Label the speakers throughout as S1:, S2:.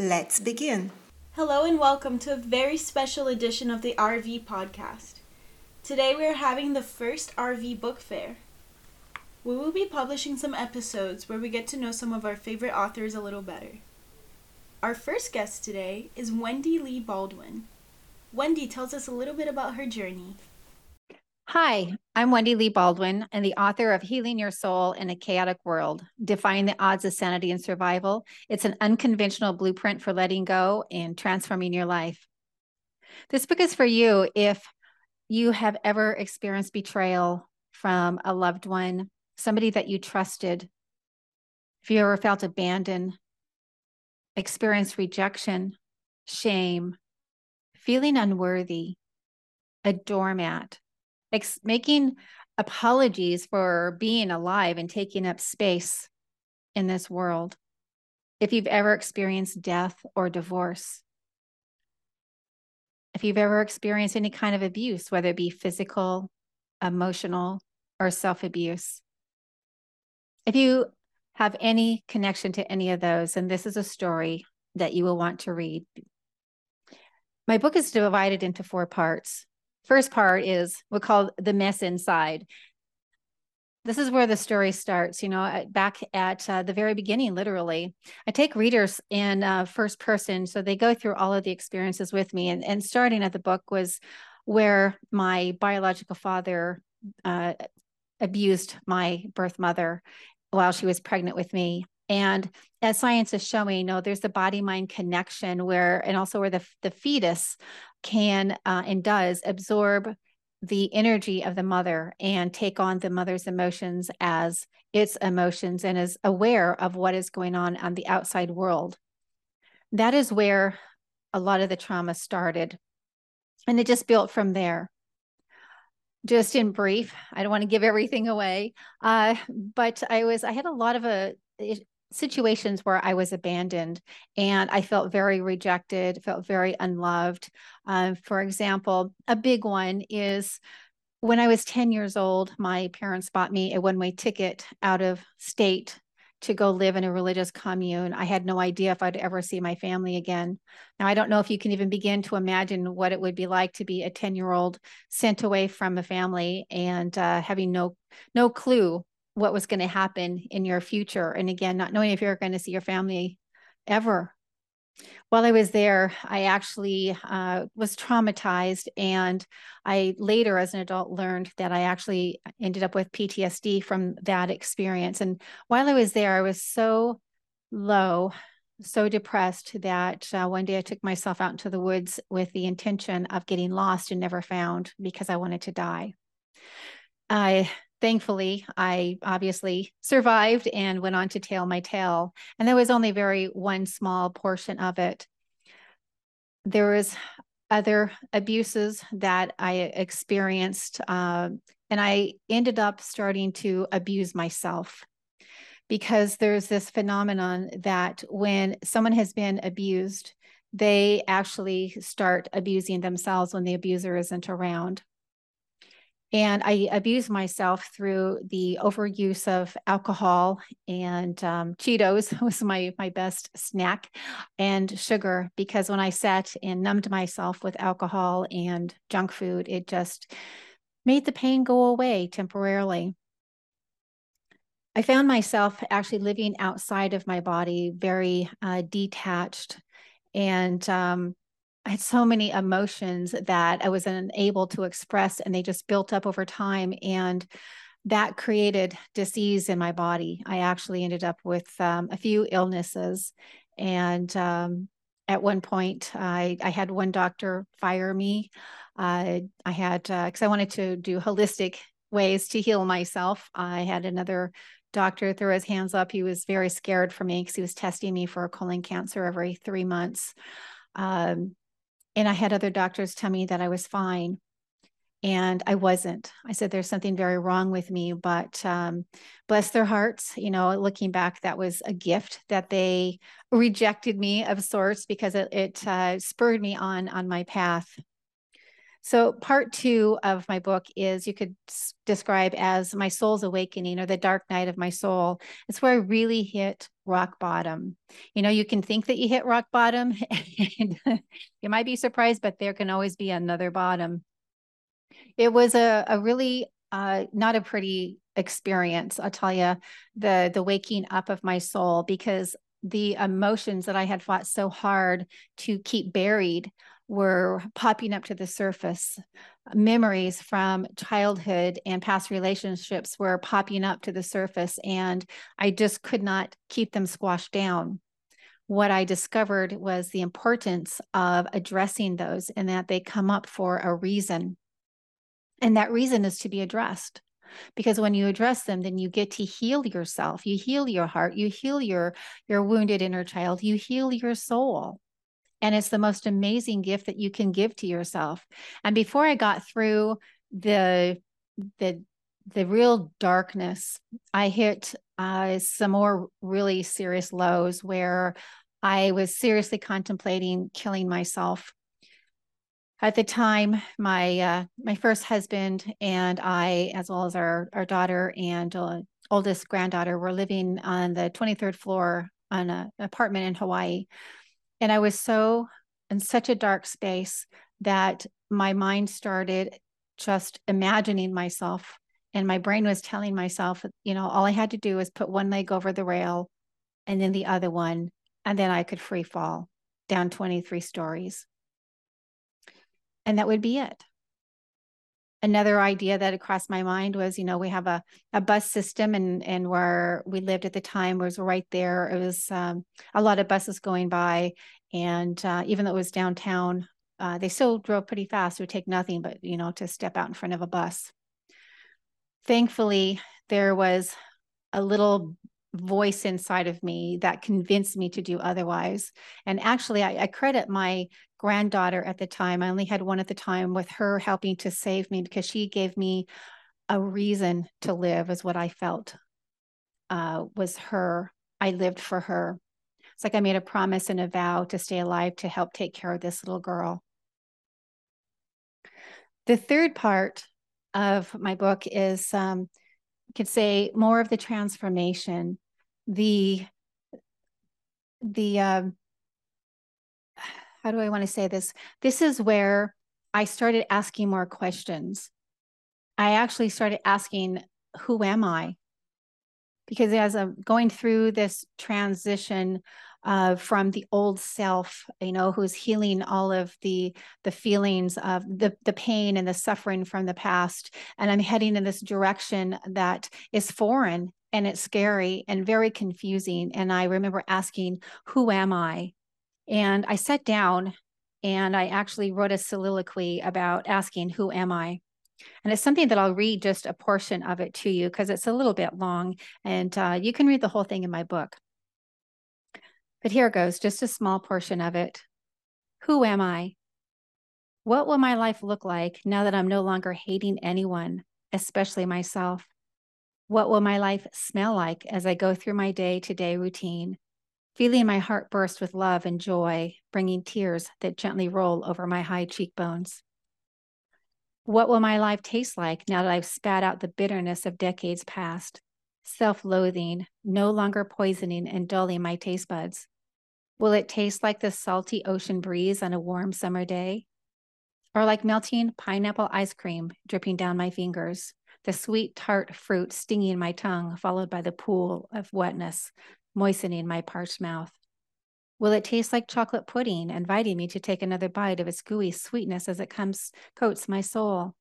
S1: Let's begin.
S2: Hello and welcome to a very special edition of the RV podcast. Today we are having the first RV book fair. We will be publishing some episodes where we get to know some of our favorite authors a little better. Our first guest today is Wendy Lee Baldwin. Wendy tells us a little bit about her journey.
S3: Hi, I'm Wendy Lee Baldwin and the author of Healing Your Soul in a Chaotic World Defying the Odds of Sanity and Survival. It's an unconventional blueprint for letting go and transforming your life. This book is for you if you have ever experienced betrayal from a loved one, somebody that you trusted, if you ever felt abandoned, experienced rejection, shame, feeling unworthy, a doormat ex- making apologies for being alive and taking up space in this world. If you've ever experienced death or divorce, if you've ever experienced any kind of abuse, whether it be physical, emotional, or self abuse, if you have any connection to any of those, and this is a story that you will want to read. My book is divided into four parts. First part is we call the mess inside. This is where the story starts, you know, back at uh, the very beginning, literally. I take readers in uh, first person, so they go through all of the experiences with me. And, and starting at the book was where my biological father uh, abused my birth mother while she was pregnant with me. And as science is showing, you know, there's the body mind connection where, and also where the, the fetus can uh, and does absorb the energy of the mother and take on the mother's emotions as its emotions and is aware of what is going on on the outside world. That is where a lot of the trauma started. And it just built from there just in brief i don't want to give everything away uh, but i was i had a lot of a situations where i was abandoned and i felt very rejected felt very unloved uh, for example a big one is when i was 10 years old my parents bought me a one-way ticket out of state to go live in a religious commune. I had no idea if I'd ever see my family again. Now, I don't know if you can even begin to imagine what it would be like to be a 10 year old sent away from a family and uh, having no no clue what was going to happen in your future. And again, not knowing if you're going to see your family ever while I was there, I actually uh, was traumatized. And I later, as an adult, learned that I actually ended up with PTSD from that experience. And while I was there, I was so low, so depressed that uh, one day I took myself out into the woods with the intention of getting lost and never found because I wanted to die. I thankfully, I obviously survived and went on to tell my tale. And there was only very one small portion of it. There was other abuses that I experienced, uh, and I ended up starting to abuse myself because there's this phenomenon that when someone has been abused, they actually start abusing themselves when the abuser isn't around. And I abused myself through the overuse of alcohol and um, Cheetos was my my best snack, and sugar because when I sat and numbed myself with alcohol and junk food, it just made the pain go away temporarily. I found myself actually living outside of my body, very uh, detached. And um, I had so many emotions that I was unable to express, and they just built up over time. And that created disease in my body. I actually ended up with um, a few illnesses. And um, at one point, I, I had one doctor fire me. Uh, I had, because uh, I wanted to do holistic ways to heal myself. I had another doctor threw his hands up. He was very scared for me because he was testing me for colon cancer every three months. Um, and I had other doctors tell me that I was fine. And I wasn't. I said, there's something very wrong with me, but um, bless their hearts. You know, looking back, that was a gift that they rejected me of sorts because it, it uh, spurred me on on my path. So, part two of my book is you could describe as my soul's awakening or the dark night of my soul. It's where I really hit rock bottom. You know, you can think that you hit rock bottom, and you might be surprised, but there can always be another bottom. It was a, a really uh, not a pretty experience. I'll tell you the the waking up of my soul because the emotions that I had fought so hard to keep buried were popping up to the surface. Memories from childhood and past relationships were popping up to the surface, and I just could not keep them squashed down. What I discovered was the importance of addressing those and that they come up for a reason. And that reason is to be addressed because when you address them then you get to heal yourself you heal your heart you heal your your wounded inner child you heal your soul and it's the most amazing gift that you can give to yourself. And before i got through the the the real darkness i hit uh, some more really serious lows where i was seriously contemplating killing myself. At the time my uh, my first husband and i as well as our our daughter and uh, oldest granddaughter were living on the 23rd floor on an apartment in hawaii and I was so in such a dark space that my mind started just imagining myself. And my brain was telling myself, you know, all I had to do was put one leg over the rail and then the other one, and then I could free fall down 23 stories. And that would be it another idea that crossed my mind was you know we have a, a bus system and and where we lived at the time was right there. It was um, a lot of buses going by and uh, even though it was downtown uh, they still drove pretty fast. It would take nothing but you know to step out in front of a bus. Thankfully there was a little voice inside of me that convinced me to do otherwise. And actually, I, I, credit my granddaughter at the time. I only had one at the time with her helping to save me because she gave me a reason to live, is what I felt uh, was her. I lived for her. It's like I made a promise and a vow to stay alive to help take care of this little girl. The third part of my book is um, you could say more of the transformation, the the um, how do I want to say this? This is where I started asking more questions. I actually started asking, who am I? Because as I'm going through this transition uh, from the old self, you know, who's healing all of the the feelings of the the pain and the suffering from the past, and I'm heading in this direction that is foreign and it's scary and very confusing. And I remember asking, "Who am I?" And I sat down and I actually wrote a soliloquy about asking, "Who am I?" And it's something that I'll read just a portion of it to you because it's a little bit long, and uh, you can read the whole thing in my book. But here goes, just a small portion of it. Who am I? What will my life look like now that I'm no longer hating anyone, especially myself? What will my life smell like as I go through my day to day routine, feeling my heart burst with love and joy, bringing tears that gently roll over my high cheekbones? What will my life taste like now that I've spat out the bitterness of decades past, self loathing, no longer poisoning and dulling my taste buds? Will it taste like the salty ocean breeze on a warm summer day? Or like melting pineapple ice cream dripping down my fingers, the sweet, tart fruit stinging my tongue, followed by the pool of wetness moistening my parched mouth? Will it taste like chocolate pudding, inviting me to take another bite of its gooey sweetness as it comes coats my soul?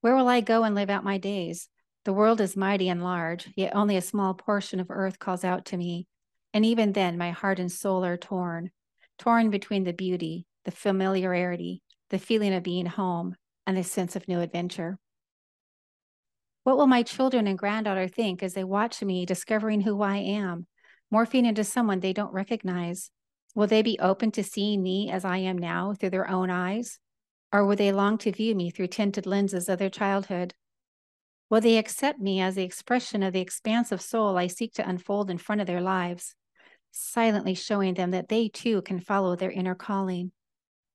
S3: Where will I go and live out my days? The world is mighty and large, yet only a small portion of earth calls out to me. And even then, my heart and soul are torn, torn between the beauty, the familiarity, the feeling of being home, and the sense of new adventure. What will my children and granddaughter think as they watch me discovering who I am, morphing into someone they don't recognize? Will they be open to seeing me as I am now through their own eyes? Or will they long to view me through tinted lenses of their childhood? Will they accept me as the expression of the expansive soul I seek to unfold in front of their lives, silently showing them that they too can follow their inner calling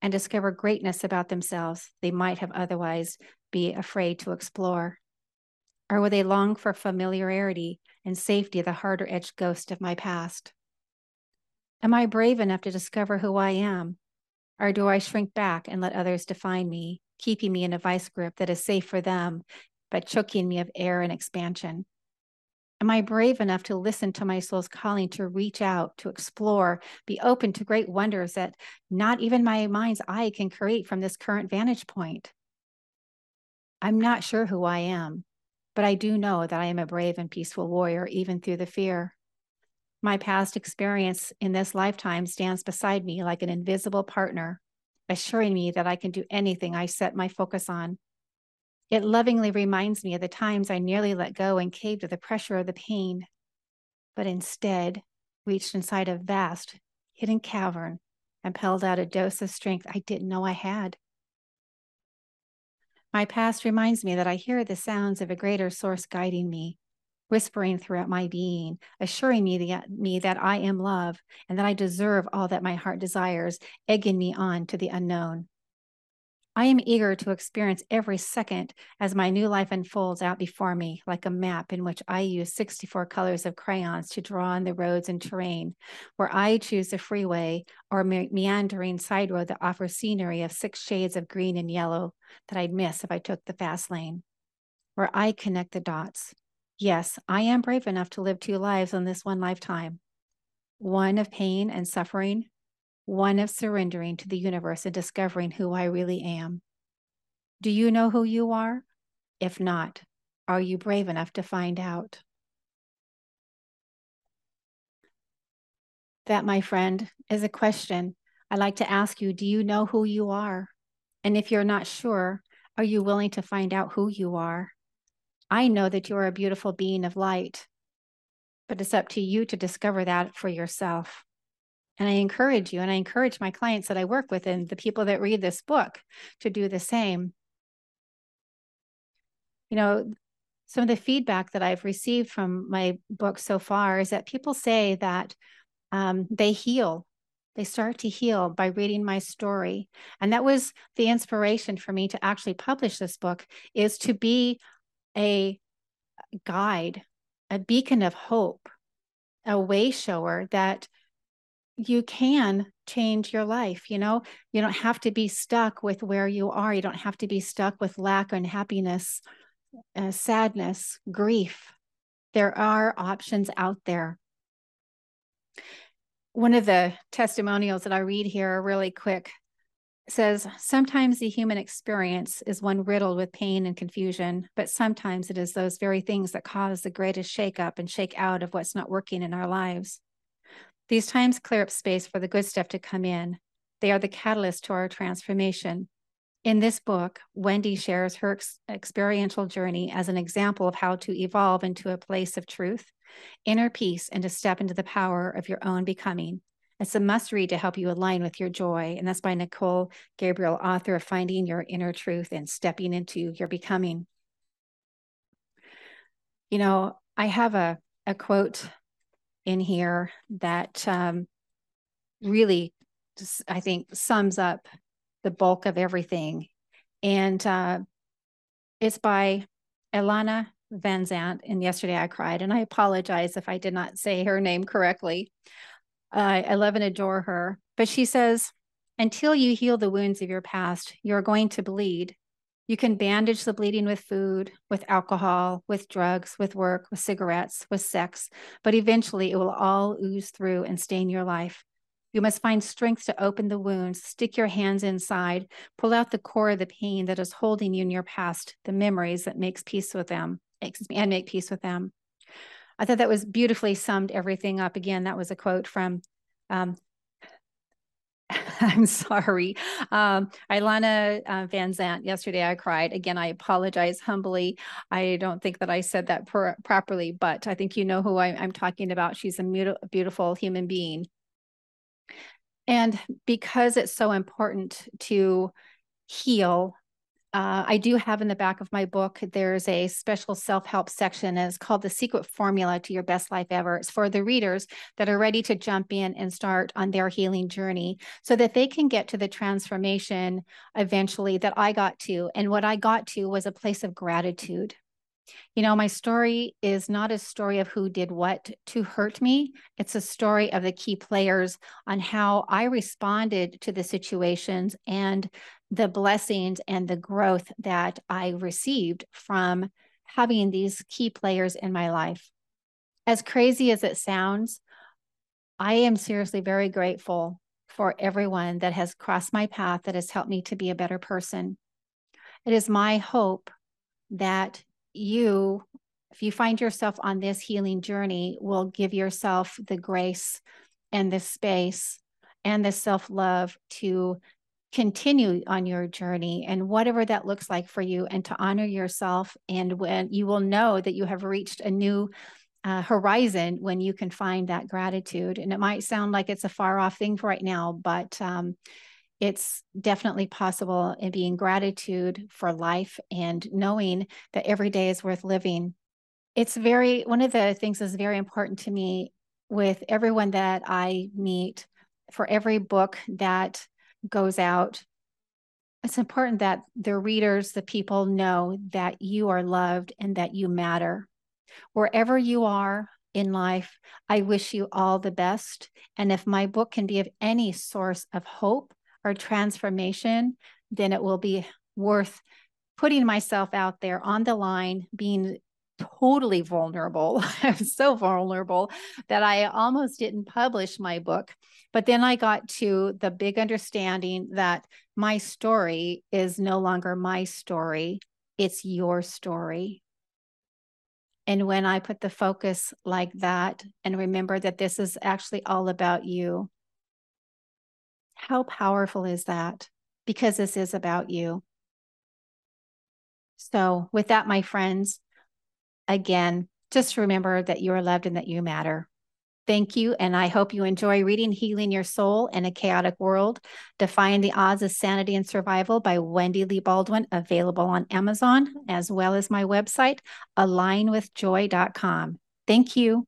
S3: and discover greatness about themselves they might have otherwise be afraid to explore? Or will they long for familiarity and safety, of the harder edged ghost of my past? Am I brave enough to discover who I am? Or do I shrink back and let others define me, keeping me in a vice grip that is safe for them, but choking me of air and expansion? Am I brave enough to listen to my soul's calling to reach out, to explore, be open to great wonders that not even my mind's eye can create from this current vantage point? I'm not sure who I am, but I do know that I am a brave and peaceful warrior, even through the fear. My past experience in this lifetime stands beside me like an invisible partner, assuring me that I can do anything I set my focus on. It lovingly reminds me of the times I nearly let go and caved to the pressure of the pain, but instead reached inside a vast, hidden cavern and pulled out a dose of strength I didn't know I had. My past reminds me that I hear the sounds of a greater source guiding me, whispering throughout my being, assuring me that, me that I am love and that I deserve all that my heart desires, egging me on to the unknown. I am eager to experience every second as my new life unfolds out before me, like a map in which I use 64 colors of crayons to draw on the roads and terrain, where I choose the freeway or me- meandering side road that offers scenery of six shades of green and yellow that I'd miss if I took the fast lane, where I connect the dots. Yes, I am brave enough to live two lives in this one lifetime one of pain and suffering, one of surrendering to the universe and discovering who I really am. Do you know who you are? If not, are you brave enough to find out? That, my friend, is a question I'd like to ask you. Do you know who you are? And if you're not sure, are you willing to find out who you are? I know that you're a beautiful being of light, but it's up to you to discover that for yourself. And I encourage you, and I encourage my clients that I work with and the people that read this book to do the same. You know, some of the feedback that I've received from my book so far is that people say that um, they heal. They start to heal by reading my story. And that was the inspiration for me to actually publish this book is to be a guide, a beacon of hope, a way shower that you can change your life you know? You don't have to be stuck with where you are. You don't have to be stuck with lack unhappiness uh, sadness grief. There are options out there. One of the testimonials that i read here really quick says sometimes the human experience is one riddled with pain and confusion but sometimes it is those very things that cause the greatest shake up and shake out of what's not working in our lives these times clear up space for the good stuff to come in. They are the catalyst to our transformation. In this book, Wendy shares her ex- experiential journey as an example of how to evolve into a place of truth, inner peace, and to step into the power of your own becoming. It's a must read to help you align with your joy. And that's by Nicole Gabriel, author of Finding Your Inner Truth and Stepping into Your Becoming. You know, I have a, a quote in here that um, really, just, I think, sums up the bulk of everything. And uh, it's by Elana Van Vanzant. And yesterday I cried, and I apologize if I did not say her name correctly. Uh, I love and adore her. But she says, until you heal the wounds of your past, you're going to bleed. You can bandage the bleeding with food, with alcohol, with drugs, with work, with cigarettes, with sex, but eventually it will all ooze through and stain your life. You must find strength to open the wounds, stick your hands inside, pull out the core of the pain that is holding you in your past, the memories that makes peace with them, excuse me, and make peace with them. I thought that was beautifully summed everything up. Again, that was a quote from um, I'm sorry. Um, Iyanla uh, Vanzant, yesterday I cried. Again, I apologize humbly. I don't think that I said that per- properly, but I think you know who I, am talking about. She's a mut- beautiful human being. And because it's so important to heal uh, I do have in the back of my book, there's a special self help section. It's called The Secret Formula to Your Best Life Ever. It's for the readers that are ready to jump in and start on their healing journey so that they can get to the transformation eventually that I got to. And what I got to was a place of gratitude. You know, my story is not a story of who did what to hurt me. It's a story of the key players on how I responded to the situations and the blessings and the growth that I received from having these key players in my life. As crazy as it sounds, I am seriously very grateful for everyone that has crossed my path that has helped me to be a better person. It is my hope that you, if you find yourself on this healing journey, will give yourself the grace and the space and the self love to continue on your journey and whatever that looks like for you and to honor yourself. And when you will know that you have reached a new uh, horizon when you can find that gratitude. And it might sound like it's a far off thing right now but um, it's definitely possible in being gratitude for life and knowing that every day is worth living it's very one of the things that's very important to me with everyone that i meet for every book that goes out, it's important that the readers, the people know that you are loved and that you matter. Wherever you are in life, I wish you all the best. And if my book can be of any source of hope or transformation, then it will be worth putting myself out there on the line, being totally vulnerable. I was so vulnerable that I almost didn't publish my book. But then I got to the big understanding that my story is no longer my story, it's your story. And when I put the focus like that and remember that this is actually all about you, how powerful is that? Because this is about you. So, with that, my friends, again, just remember that you are loved and that you matter. Thank you. And I hope you enjoy reading Healing Your Soul in a Chaotic World Defying the Odds of Sanity and Survival by Wendy Lee Baldwin, available on Amazon, as well as my website, alignwithjoy.com. Thank you.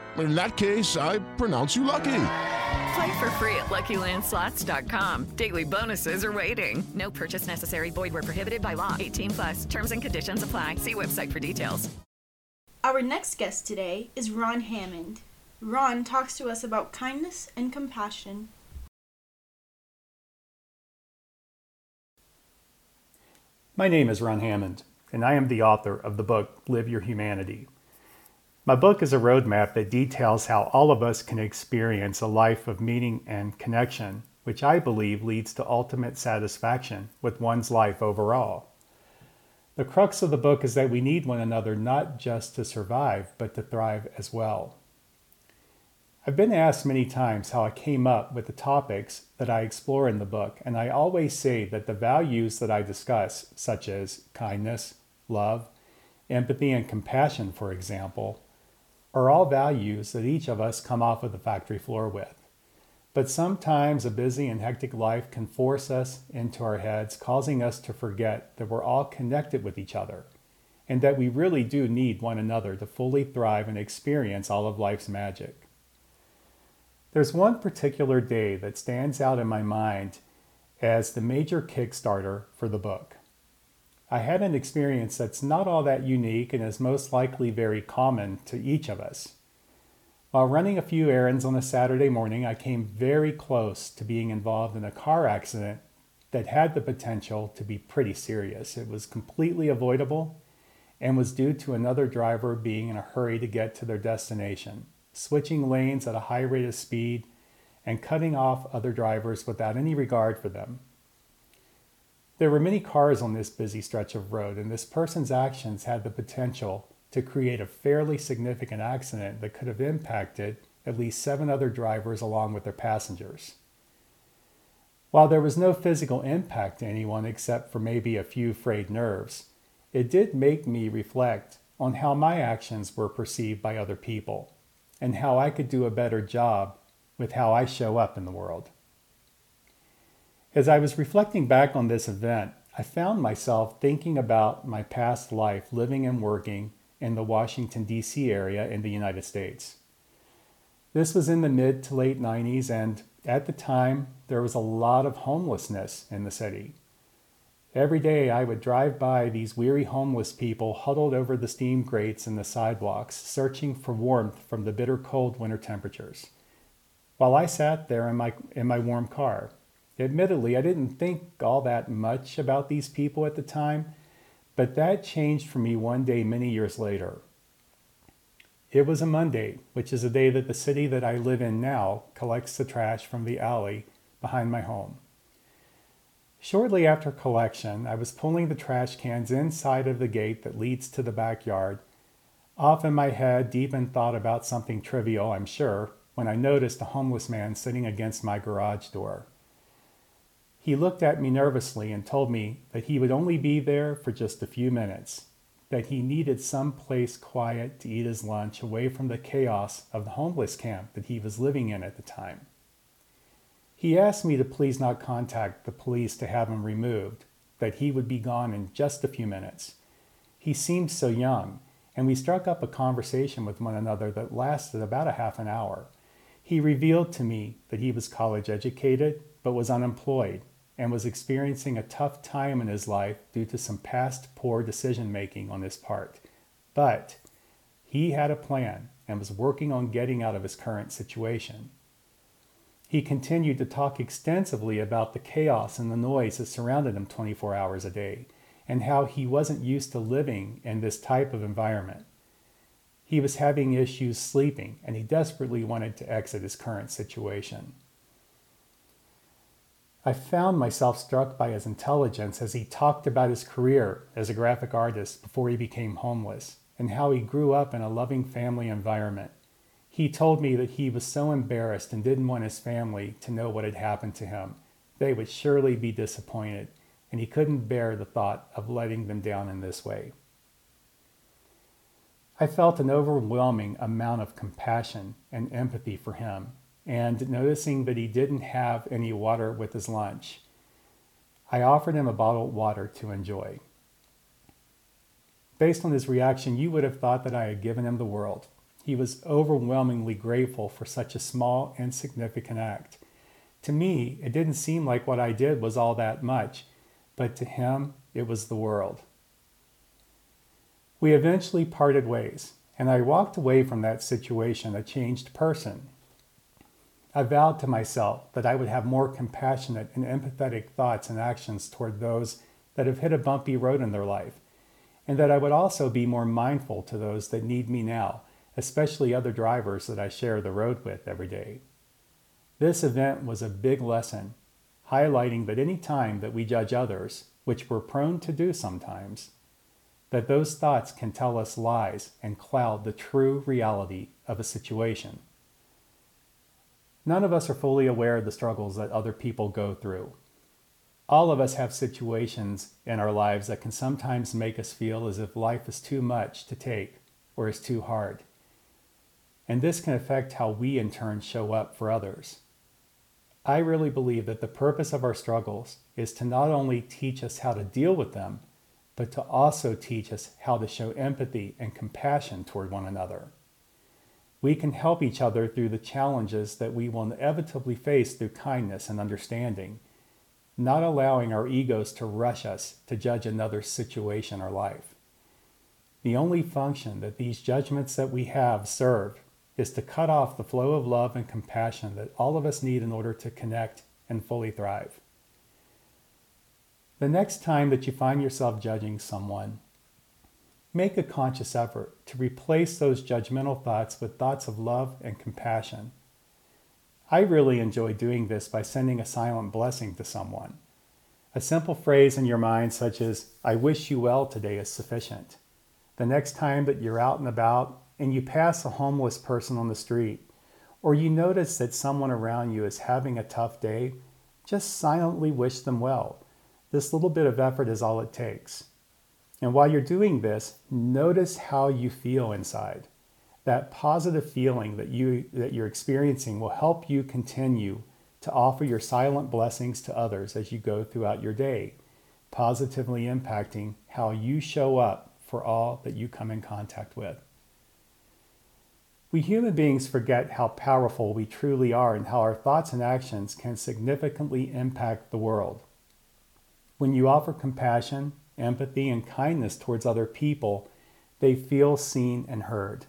S4: In that case, I pronounce you lucky.
S5: Play for free at LuckyLandSlots.com. Daily bonuses are waiting. No purchase necessary. Void were prohibited by law. 18 plus. Terms and conditions apply. See website for details.
S2: Our next guest today is Ron Hammond. Ron talks to us about kindness and compassion.
S6: My name is Ron Hammond, and I am the author of the book Live Your Humanity. My book is a roadmap that details how all of us can experience a life of meaning and connection, which I believe leads to ultimate satisfaction with one's life overall. The crux of the book is that we need one another not just to survive, but to thrive as well. I've been asked many times how I came up with the topics that I explore in the book, and I always say that the values that I discuss, such as kindness, love, empathy, and compassion, for example, are all values that each of us come off of the factory floor with. But sometimes a busy and hectic life can force us into our heads, causing us to forget that we're all connected with each other and that we really do need one another to fully thrive and experience all of life's magic. There's one particular day that stands out in my mind as the major Kickstarter for the book. I had an experience that's not all that unique and is most likely very common to each of us. While running a few errands on a Saturday morning, I came very close to being involved in a car accident that had the potential to be pretty serious. It was completely avoidable and was due to another driver being in a hurry to get to their destination switching lanes at a high rate of speed, and cutting off other drivers without any regard for them. There were many cars on this busy stretch of road, and this person's actions had the potential to create a fairly significant accident that could have impacted at least seven other drivers along with their passengers. While there was no physical impact to anyone except for maybe a few frayed nerves, it did make me reflect on how my actions were perceived by other people and how I could do a better job with how I show up in the world. As I was reflecting back on this event, I found myself thinking about my past life living and working in the Washington, D.C. area in the United States. This was in the mid to late 90s, and at the time, there was a lot of homelessness in the city. Every day I would drive by these weary homeless people huddled over the steam grates in the sidewalks, searching for warmth from the bitter cold winter temperatures. While I sat there in my, in my warm car, admittedly, I didn't think all that much about these people at the time, but that changed for me one day many years later. It was a Monday, which is a day that the city that I live in now collects the trash from the alley behind my home. Shortly after collection, I was pulling the trash cans inside of the gate that leads to the backyard, off in my head, deep in thought about something trivial, I'm sure, when I noticed a homeless man sitting against my garage door. He looked at me nervously and told me that he would only be there for just a few minutes, that he needed some place quiet to eat his lunch away from the chaos of the homeless camp that he was living in at the time. He asked me to please not contact the police to have him removed, that he would be gone in just a few minutes. He seemed so young, and we struck up a conversation with one another that lasted about a half an hour. He revealed to me that he was college educated but was unemployed and was experiencing a tough time in his life due to some past poor decision making on his part. But he had a plan and was working on getting out of his current situation. He continued to talk extensively about the chaos and the noise that surrounded him 24 hours a day, and how he wasn't used to living in this type of environment. He was having issues sleeping, and he desperately wanted to exit his current situation. I found myself struck by his intelligence as he talked about his career as a graphic artist before he became homeless, and how he grew up in a loving family environment. He told me that he was so embarrassed and didn't want his family to know what had happened to him. They would surely be disappointed, and he couldn't bear the thought of letting them down in this way. I felt an overwhelming amount of compassion and empathy for him, and noticing that he didn't have any water with his lunch, I offered him a bottle of water to enjoy. Based on his reaction, you would have thought that I had given him the world. He was overwhelmingly grateful for such a small, insignificant act. To me, it didn't seem like what I did was all that much, but to him, it was the world. We eventually parted ways, and I walked away from that situation a changed person. I vowed to myself that I would have more compassionate and empathetic thoughts and actions toward those that have hit a bumpy road in their life, and that I would also be more mindful to those that need me now especially other drivers that I share the road with every day. This event was a big lesson, highlighting that any time that we judge others, which we're prone to do sometimes, that those thoughts can tell us lies and cloud the true reality of a situation. None of us are fully aware of the struggles that other people go through. All of us have situations in our lives that can sometimes make us feel as if life is too much to take or is too hard. And this can affect how we in turn show up for others. I really believe that the purpose of our struggles is to not only teach us how to deal with them, but to also teach us how to show empathy and compassion toward one another. We can help each other through the challenges that we will inevitably face through kindness and understanding, not allowing our egos to rush us to judge another's situation or life. The only function that these judgments that we have serve is to cut off the flow of love and compassion that all of us need in order to connect and fully thrive. The next time that you find yourself judging someone, Make a conscious effort to replace those judgmental thoughts with thoughts of love and compassion. I really enjoy doing this by sending a silent blessing to someone. A simple phrase in your mind, such as, I wish you well today, is sufficient. The next time that you're out and about and you pass a homeless person on the street, or you notice that someone around you is having a tough day, just silently wish them well. This little bit of effort is all it takes. And while you're doing this, notice how you feel inside. That positive feeling that, you, that you're experiencing will help you continue to offer your silent blessings to others as you go throughout your day, positively impacting how you show up for all that you come in contact with. We human beings forget how powerful we truly are and how our thoughts and actions can significantly impact the world. When you offer compassion, empathy, and kindness towards other people, they feel seen and heard.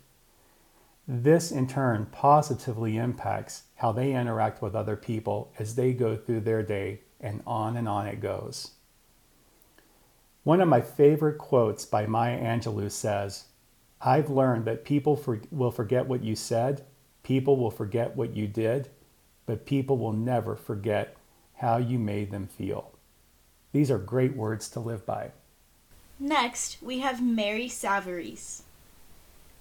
S6: This, in turn, positively impacts how they interact with other people as they go through their day, and on and on it goes. One of my favorite quotes by Maya Angelou says, I've learned that people for, will forget what you said, people will forget what you did, but people will never forget how you made them feel. These are great words to live by.
S2: Next, we have Mary Savarese.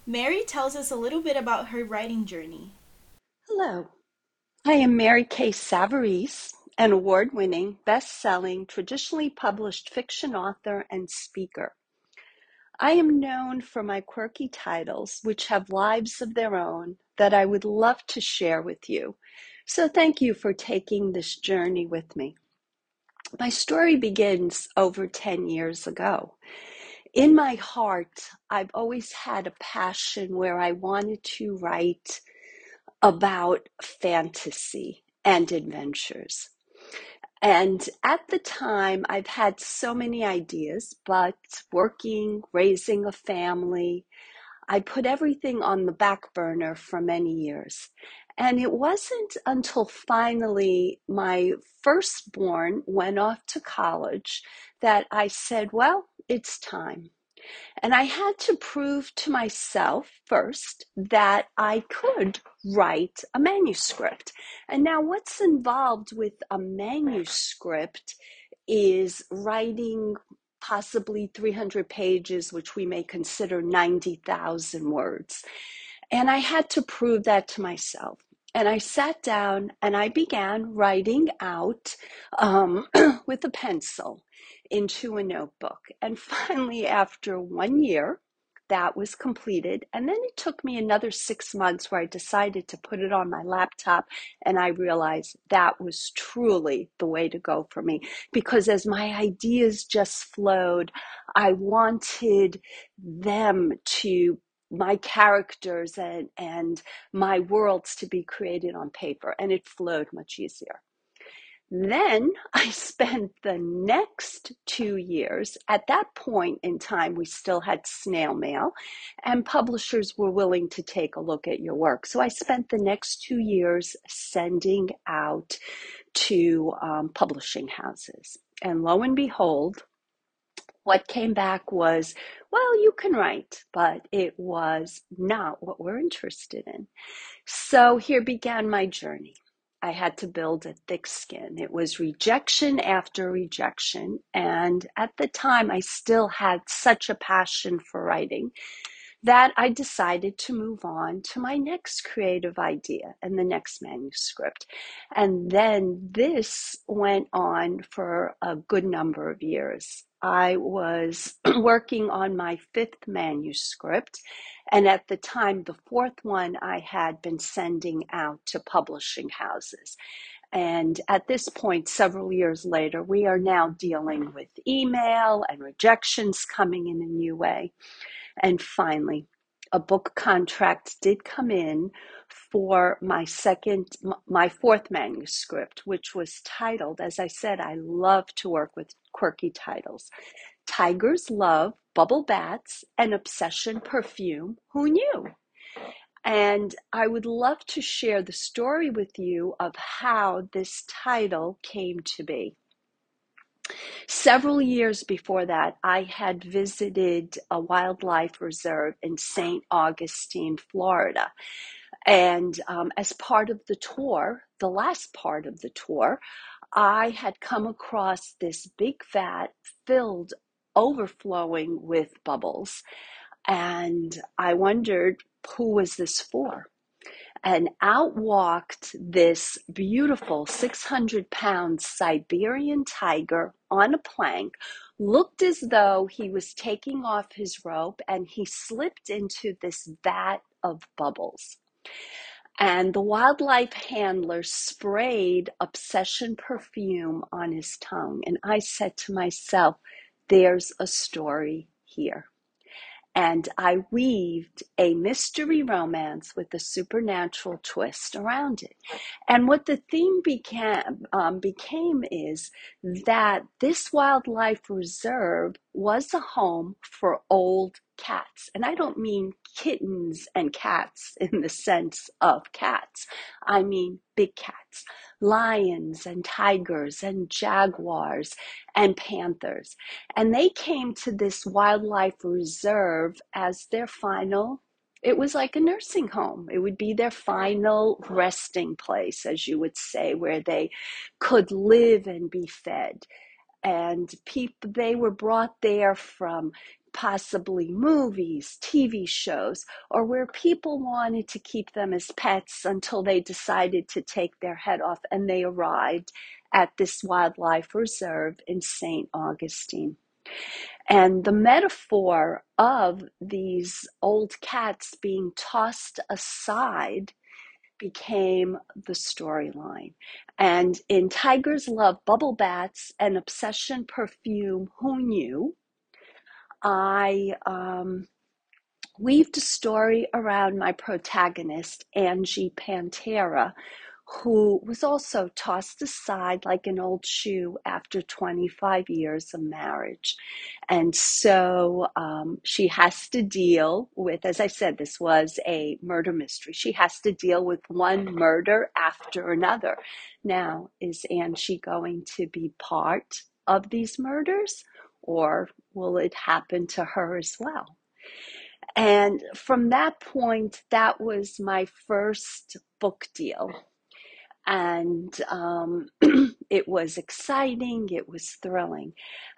S2: Mary tells us a little bit about her writing journey.
S7: Hello, I am Mary K. Savarese, an award winning, best selling, traditionally published fiction author and speaker. I am known for my quirky titles, which have lives of their own that I would love to share with you. So thank you for taking this journey with me. My story begins over 10 years ago. In my heart, I've always had a passion where I wanted to write about fantasy and adventures. And at the time, I've had so many ideas, but working, raising a family, I put everything on the back burner for many years. And it wasn't until finally my firstborn went off to college that I said, well, it's time. And I had to prove to myself first that I could write a manuscript. And now, what's involved with a manuscript is writing possibly 300 pages, which we may consider 90,000 words. And I had to prove that to myself. And I sat down and I began writing out um, with a pencil into a notebook. And finally, after one year, that was completed. And then it took me another six months where I decided to put it on my laptop. And I realized that was truly the way to go for me because as my ideas just flowed, I wanted them to my characters and, and my worlds to be created on paper, and it flowed much easier. Then I spent the next two years. At that point in time, we still had snail mail, and publishers were willing to take a look at your work. So I spent the next two years sending out to um, publishing houses. And lo and behold, what came back was, well, you can write, but it was not what we're interested in. So here began my journey. I had to build a thick skin. It was rejection after rejection. And at the time, I still had such a passion for writing that I decided to move on to my next creative idea and the next manuscript. And then this went on for a good number of years. I was working on my fifth manuscript, and at the time, the fourth one I had been sending out to publishing houses. And at this point, several years later, we are now dealing with email and rejections coming in a new way. And finally, a book contract did come in for my second, my fourth manuscript, which was titled, as I said, I love to work with quirky titles Tigers Love Bubble Baths and Obsession Perfume. Who knew? And I would love to share the story with you of how this title came to be. Several years before that, I had visited a wildlife reserve in St. Augustine, Florida. And um, as part of the tour, the last part of the tour, I had come across this big vat filled, overflowing with bubbles. And I wondered, who was this for? and out walked this beautiful 600 pound Siberian tiger on a plank, looked as though he was taking off his rope, and he slipped into this vat of bubbles. And the wildlife handler sprayed obsession perfume on his tongue. And I said to myself, there's a story here and I weaved a mystery romance with a supernatural twist around it. And what the theme became, um, became is that this wildlife reserve was a home for old cats. And I don't mean kittens and cats in the sense of cats, I mean big cats, lions and tigers and jaguars and panthers. And they came to this wildlife reserve as their final. It was like a nursing home. It would be their final resting place, as you would say, where they could live and be fed and people they were brought there from possibly movies, TV shows, or where people wanted to keep them as pets until they decided to take their head off and they arrived at this wildlife reserve in St. Augustine. And the metaphor of these old cats being tossed aside became the storyline. And in Tigers Love Bubble Baths and Obsession Perfume, Who Knew? I um, weaved a story around my protagonist, Angie Pantera, who was also tossed aside like an old shoe after 25 years of marriage. And so um, she has to deal with, as I said, this was a murder mystery. She has to deal with one murder after another. Now, is Angie going to be part of these murders? Or will it happen to her as well? And from that point, that was my first book deal and um, it was exciting, it was thrilling.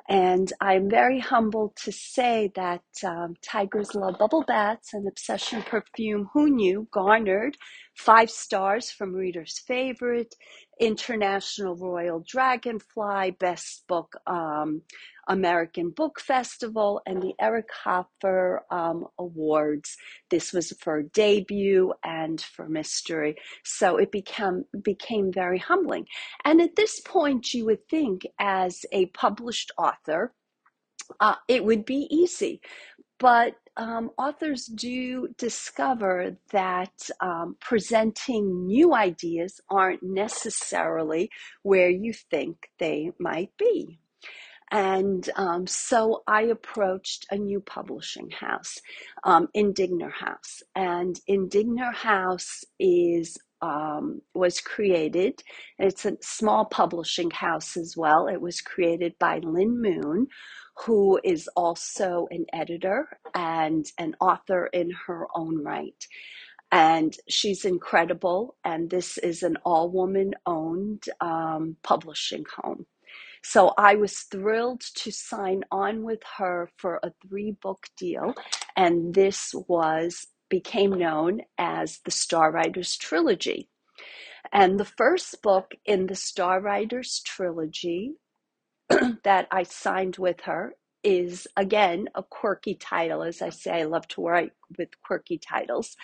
S7: And I'm very humbled to say that um, Tigers Love Bubble Baths and Obsession Perfume Who Knew garnered five stars from Reader's Favorite, International Royal Dragonfly, Best Book um, American Book Festival and the Eric Hoffer um, Awards. This was for debut and for mystery. So it became, became very humbling. And at this point, you would think as a published author, uh, it would be easy. But um, authors do discover that um, presenting new ideas aren't necessarily where you think they might be. And um, so I approached a new publishing house, um, Indigner House. And Indigner House is um, was created. It's a small publishing house as well. It was created by Lynn Moon, who is also an editor and an author in her own right. And she's incredible. And this is an all woman owned um, publishing home. So I was thrilled to sign on with her for a three book deal. And this was became known as the Star Riders Trilogy. And the first book in the Star Riders Trilogy that I signed with her is again a quirky title. As I say, I love to write with quirky titles.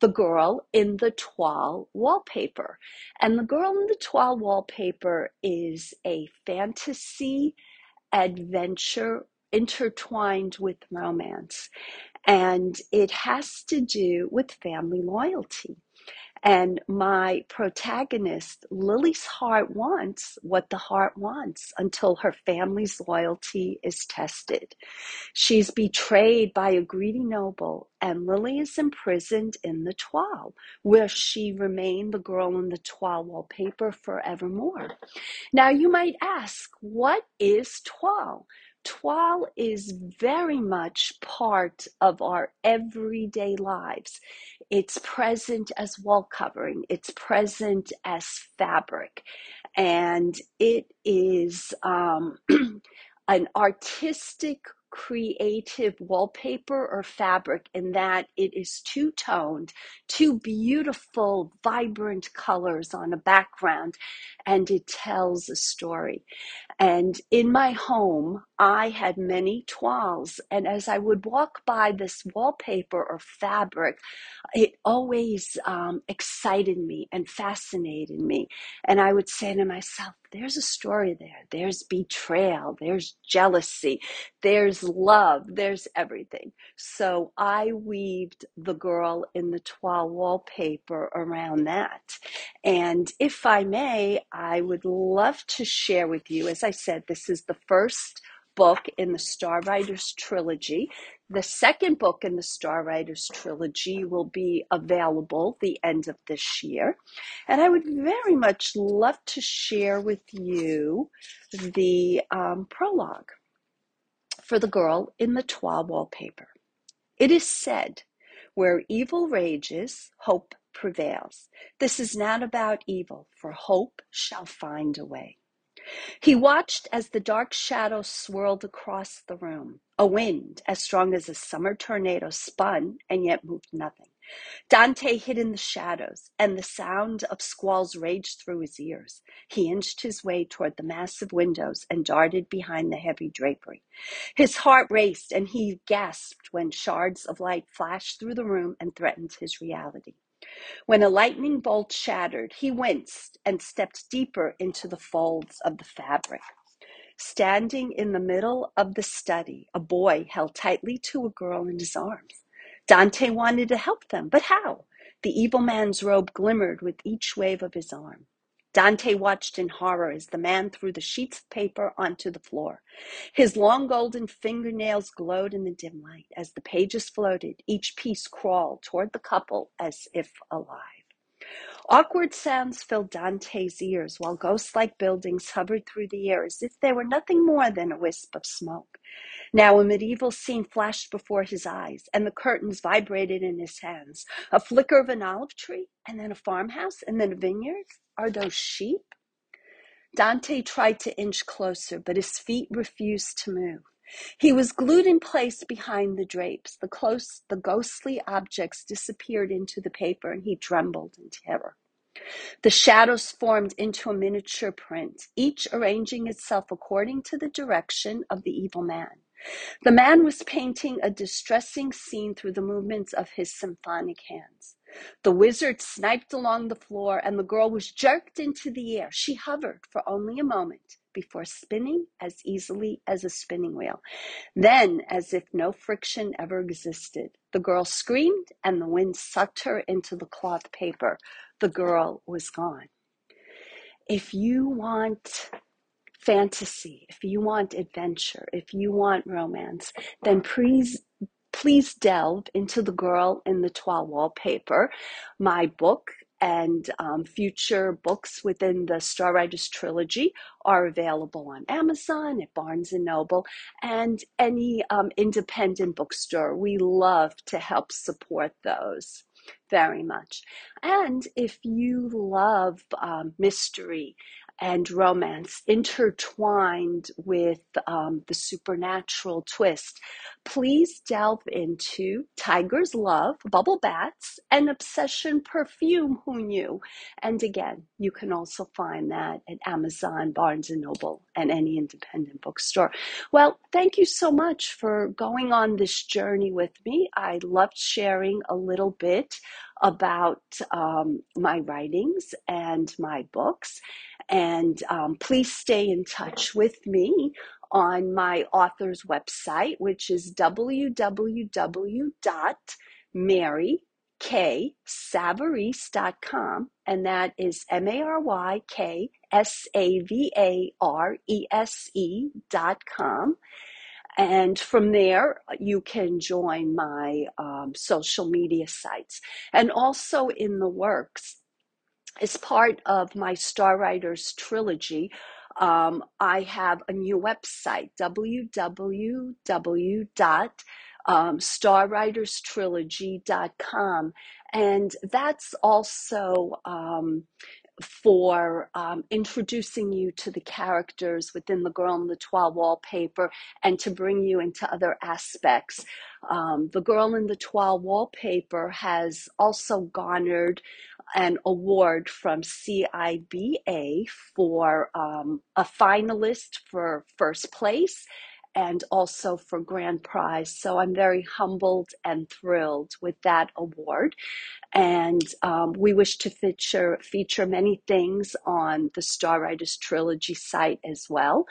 S7: The Girl in the Toile Wallpaper. And The Girl in the Toile Wallpaper is a fantasy adventure intertwined with romance. And it has to do with family loyalty. And my protagonist, Lily's heart wants what the heart wants until her family's loyalty is tested. She's betrayed by a greedy noble, and Lily is imprisoned in the toile, where she remained the girl in the toile wallpaper forevermore. Now, you might ask, what is toile? Toile is very much part of our everyday lives. It's present as wall covering, it's present as fabric, and it is um, an artistic creative wallpaper or fabric in that it is two toned, two beautiful, vibrant colors on a background, and it tells a story. And in my home, I had many toiles. And as I would walk by this wallpaper or fabric, it always um, excited me and fascinated me. And I would say to myself, there's a story there. There's betrayal. There's jealousy. There's love. There's everything. So I weaved the girl in the toile wallpaper around that. And if I may, I would love to share with you, as I said, this is the first book in the Star Riders trilogy. The second book in the Star Riders trilogy will be available the end of this year. And I would very much love to share with you the um, prologue for the girl in the toile wallpaper. It is said, where evil rages, hope prevails. This is not about evil, for hope shall find a way. He watched as the dark shadow swirled across the room. A wind, as strong as a summer tornado, spun and yet moved nothing. Dante hid in the shadows, and the sound of squalls raged through his ears. He inched his way toward the massive windows and darted behind the heavy drapery. His heart raced, and he gasped when shards of light flashed through the room and threatened his reality. When a lightning bolt shattered, he winced and stepped deeper into the folds of the fabric. Standing in the middle of the study, a boy held tightly to a girl in his arms. Dante wanted to help them, but how? The evil man's robe glimmered with each wave of his arm. Dante watched in horror as the man threw the sheets of paper onto the floor. His long golden fingernails glowed in the dim light. As the pages floated, each piece crawled toward the couple as if alive. Awkward sounds filled Dante's ears while ghost like buildings hovered through the air as if they were nothing more than a wisp of smoke. Now a medieval scene flashed before his eyes, and the curtains vibrated in his hands. A flicker of an olive tree, and then a farmhouse, and then a vineyard. Are those sheep? Dante tried to inch closer, but his feet refused to move. He was glued in place behind the drapes. The close, the ghostly objects disappeared into the paper, and he trembled in terror. The shadows formed into a miniature print, each arranging itself according to the direction of the evil man. The man was painting a distressing scene through the movements of his symphonic hands. The wizard sniped along the floor, and the girl was jerked into the air. She hovered for only a moment before spinning as easily as a spinning wheel. Then, as if no friction ever existed, the girl screamed, and the wind sucked her into the cloth paper. The girl was gone. If you want fantasy, if you want adventure, if you want romance, then please please delve into The Girl in the Toile Wallpaper, my book and um, future books within the Star Riders trilogy are available on Amazon, at Barnes and Noble, and any um, independent bookstore. We love to help support those very much. And if you love um, mystery and romance intertwined with um, the supernatural twist. Please delve into Tiger's Love, Bubble Baths, and Obsession Perfume, Who Knew? And again, you can also find that at Amazon, Barnes & Noble, and any independent bookstore. Well, thank you so much for going on this journey with me. I loved sharing a little bit about um, my writings and my books. And um, please stay in touch with me on my author's website, which is www.maryk.savarese.com. And that is M A R Y K S A V A R E S E dot com. And from there, you can join my um, social media sites. And also in the works, as part of my Star Writers trilogy, um, I have a new website, www.starwriterstrilogy.com. And that's also um, for um, introducing you to the characters within the Girl in the Toile Wallpaper and to bring you into other aspects. Um, the Girl in the Toile Wallpaper has also garnered an award from CIBA for um, a finalist for first place and also for grand prize. So I'm very humbled and thrilled with that award. And um, we wish to feature feature many things on the Star Writers Trilogy site as well.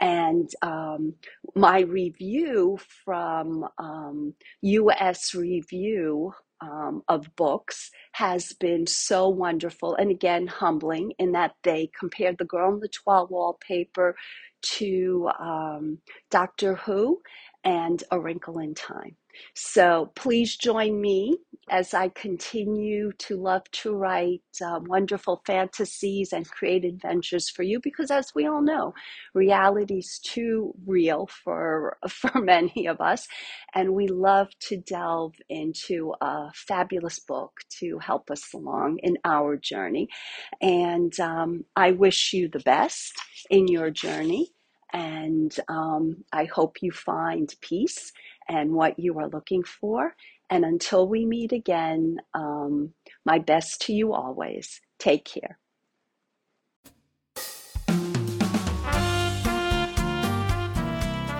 S7: And um, my review from um, US Review um, of books has been so wonderful and again humbling in that they compared The Girl in the Toile Wallpaper to um, Doctor Who and A Wrinkle in Time. So please join me as I continue to love to write uh, wonderful fantasies and create adventures for you because as we all know, reality is too real for, for many of us. And we love to delve into a fabulous book to help us along in our journey. And um, I wish you the best in your journey. And um, I hope you find peace and what you are looking for. And until we meet again, um, my best to you always. Take care.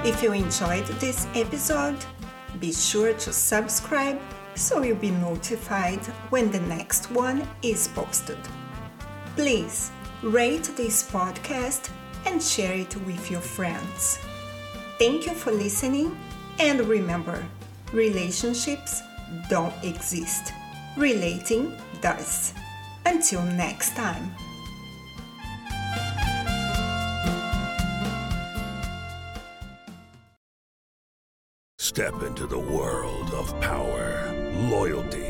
S1: If you enjoyed this episode, be sure to subscribe so you'll be notified when the next one is posted. Please rate this podcast and share it with your friends. Thank you for listening, and remember relationships don't exist, relating does. Until next time.
S8: Step into the world of power, loyalty,